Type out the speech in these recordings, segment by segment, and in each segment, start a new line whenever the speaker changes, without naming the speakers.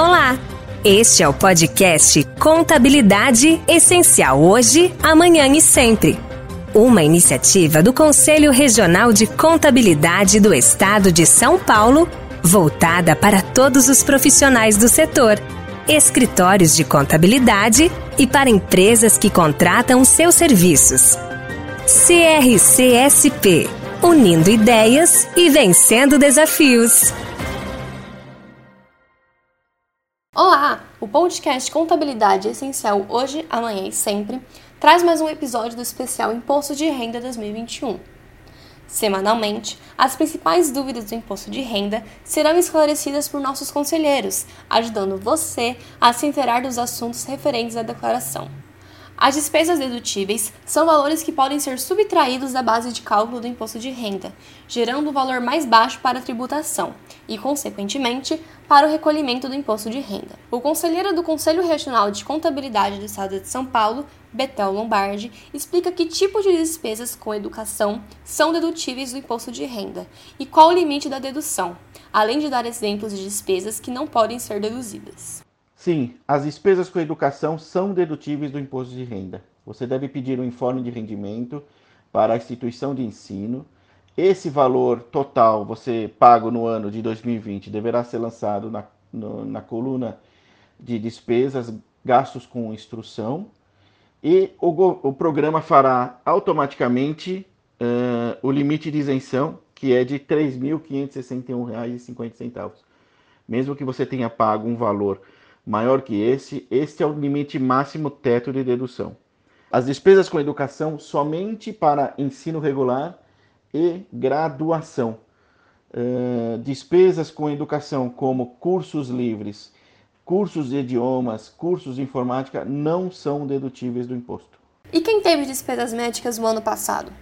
Olá! Este é o podcast Contabilidade Essencial hoje, amanhã e sempre. Uma iniciativa do Conselho Regional de Contabilidade do Estado de São Paulo, voltada para todos os profissionais do setor, escritórios de contabilidade e para empresas que contratam seus serviços. CRCSP Unindo ideias e vencendo desafios.
Olá! O podcast Contabilidade Essencial hoje, amanhã e sempre traz mais um episódio do especial Imposto de Renda 2021. Semanalmente, as principais dúvidas do imposto de renda serão esclarecidas por nossos conselheiros, ajudando você a se inteirar dos assuntos referentes à declaração. As despesas dedutíveis são valores que podem ser subtraídos da base de cálculo do imposto de renda, gerando um valor mais baixo para a tributação e, consequentemente, para o recolhimento do imposto de renda. O conselheiro do Conselho Regional de Contabilidade do Estado de São Paulo, Betel Lombardi, explica que tipo de despesas com educação são dedutíveis do imposto de renda e qual o limite da dedução, além de dar exemplos de despesas que não podem ser deduzidas.
Sim, as despesas com educação são dedutíveis do imposto de renda. Você deve pedir um informe de rendimento para a instituição de ensino. Esse valor total você pago no ano de 2020 deverá ser lançado na, no, na coluna de despesas, gastos com instrução, e o, o programa fará automaticamente uh, o limite de isenção, que é de R$ 3.561,50. Mesmo que você tenha pago um valor maior que esse, este é o limite máximo teto de dedução. As despesas com educação somente para ensino regular e graduação. Uh, despesas com educação como cursos livres, cursos de idiomas, cursos de informática não são dedutíveis do imposto.
E quem teve despesas médicas no ano passado?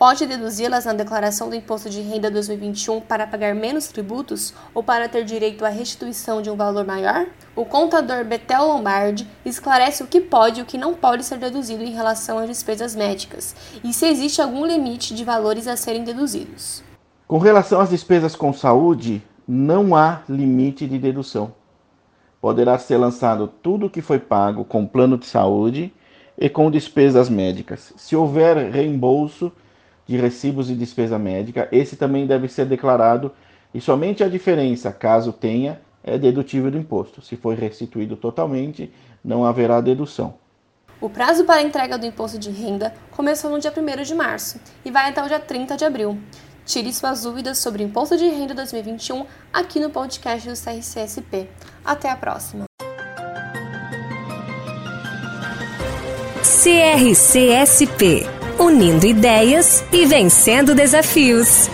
Pode deduzi-las na declaração do Imposto de Renda 2021 para pagar menos tributos ou para ter direito à restituição de um valor maior? O contador Betel Lombardi esclarece o que pode e o que não pode ser deduzido em relação às despesas médicas e se existe algum limite de valores a serem deduzidos.
Com relação às despesas com saúde, não há limite de dedução. Poderá ser lançado tudo o que foi pago com plano de saúde e com despesas médicas. Se houver reembolso, de recibos de despesa médica, esse também deve ser declarado e somente a diferença, caso tenha, é dedutível do imposto. Se for restituído totalmente, não haverá dedução.
O prazo para a entrega do imposto de renda começou no dia 1 de março e vai até o dia 30 de abril. Tire suas dúvidas sobre o Imposto de Renda 2021 aqui no podcast do CRCSP. Até a próxima!
CRCSP unindo ideias e vencendo desafios.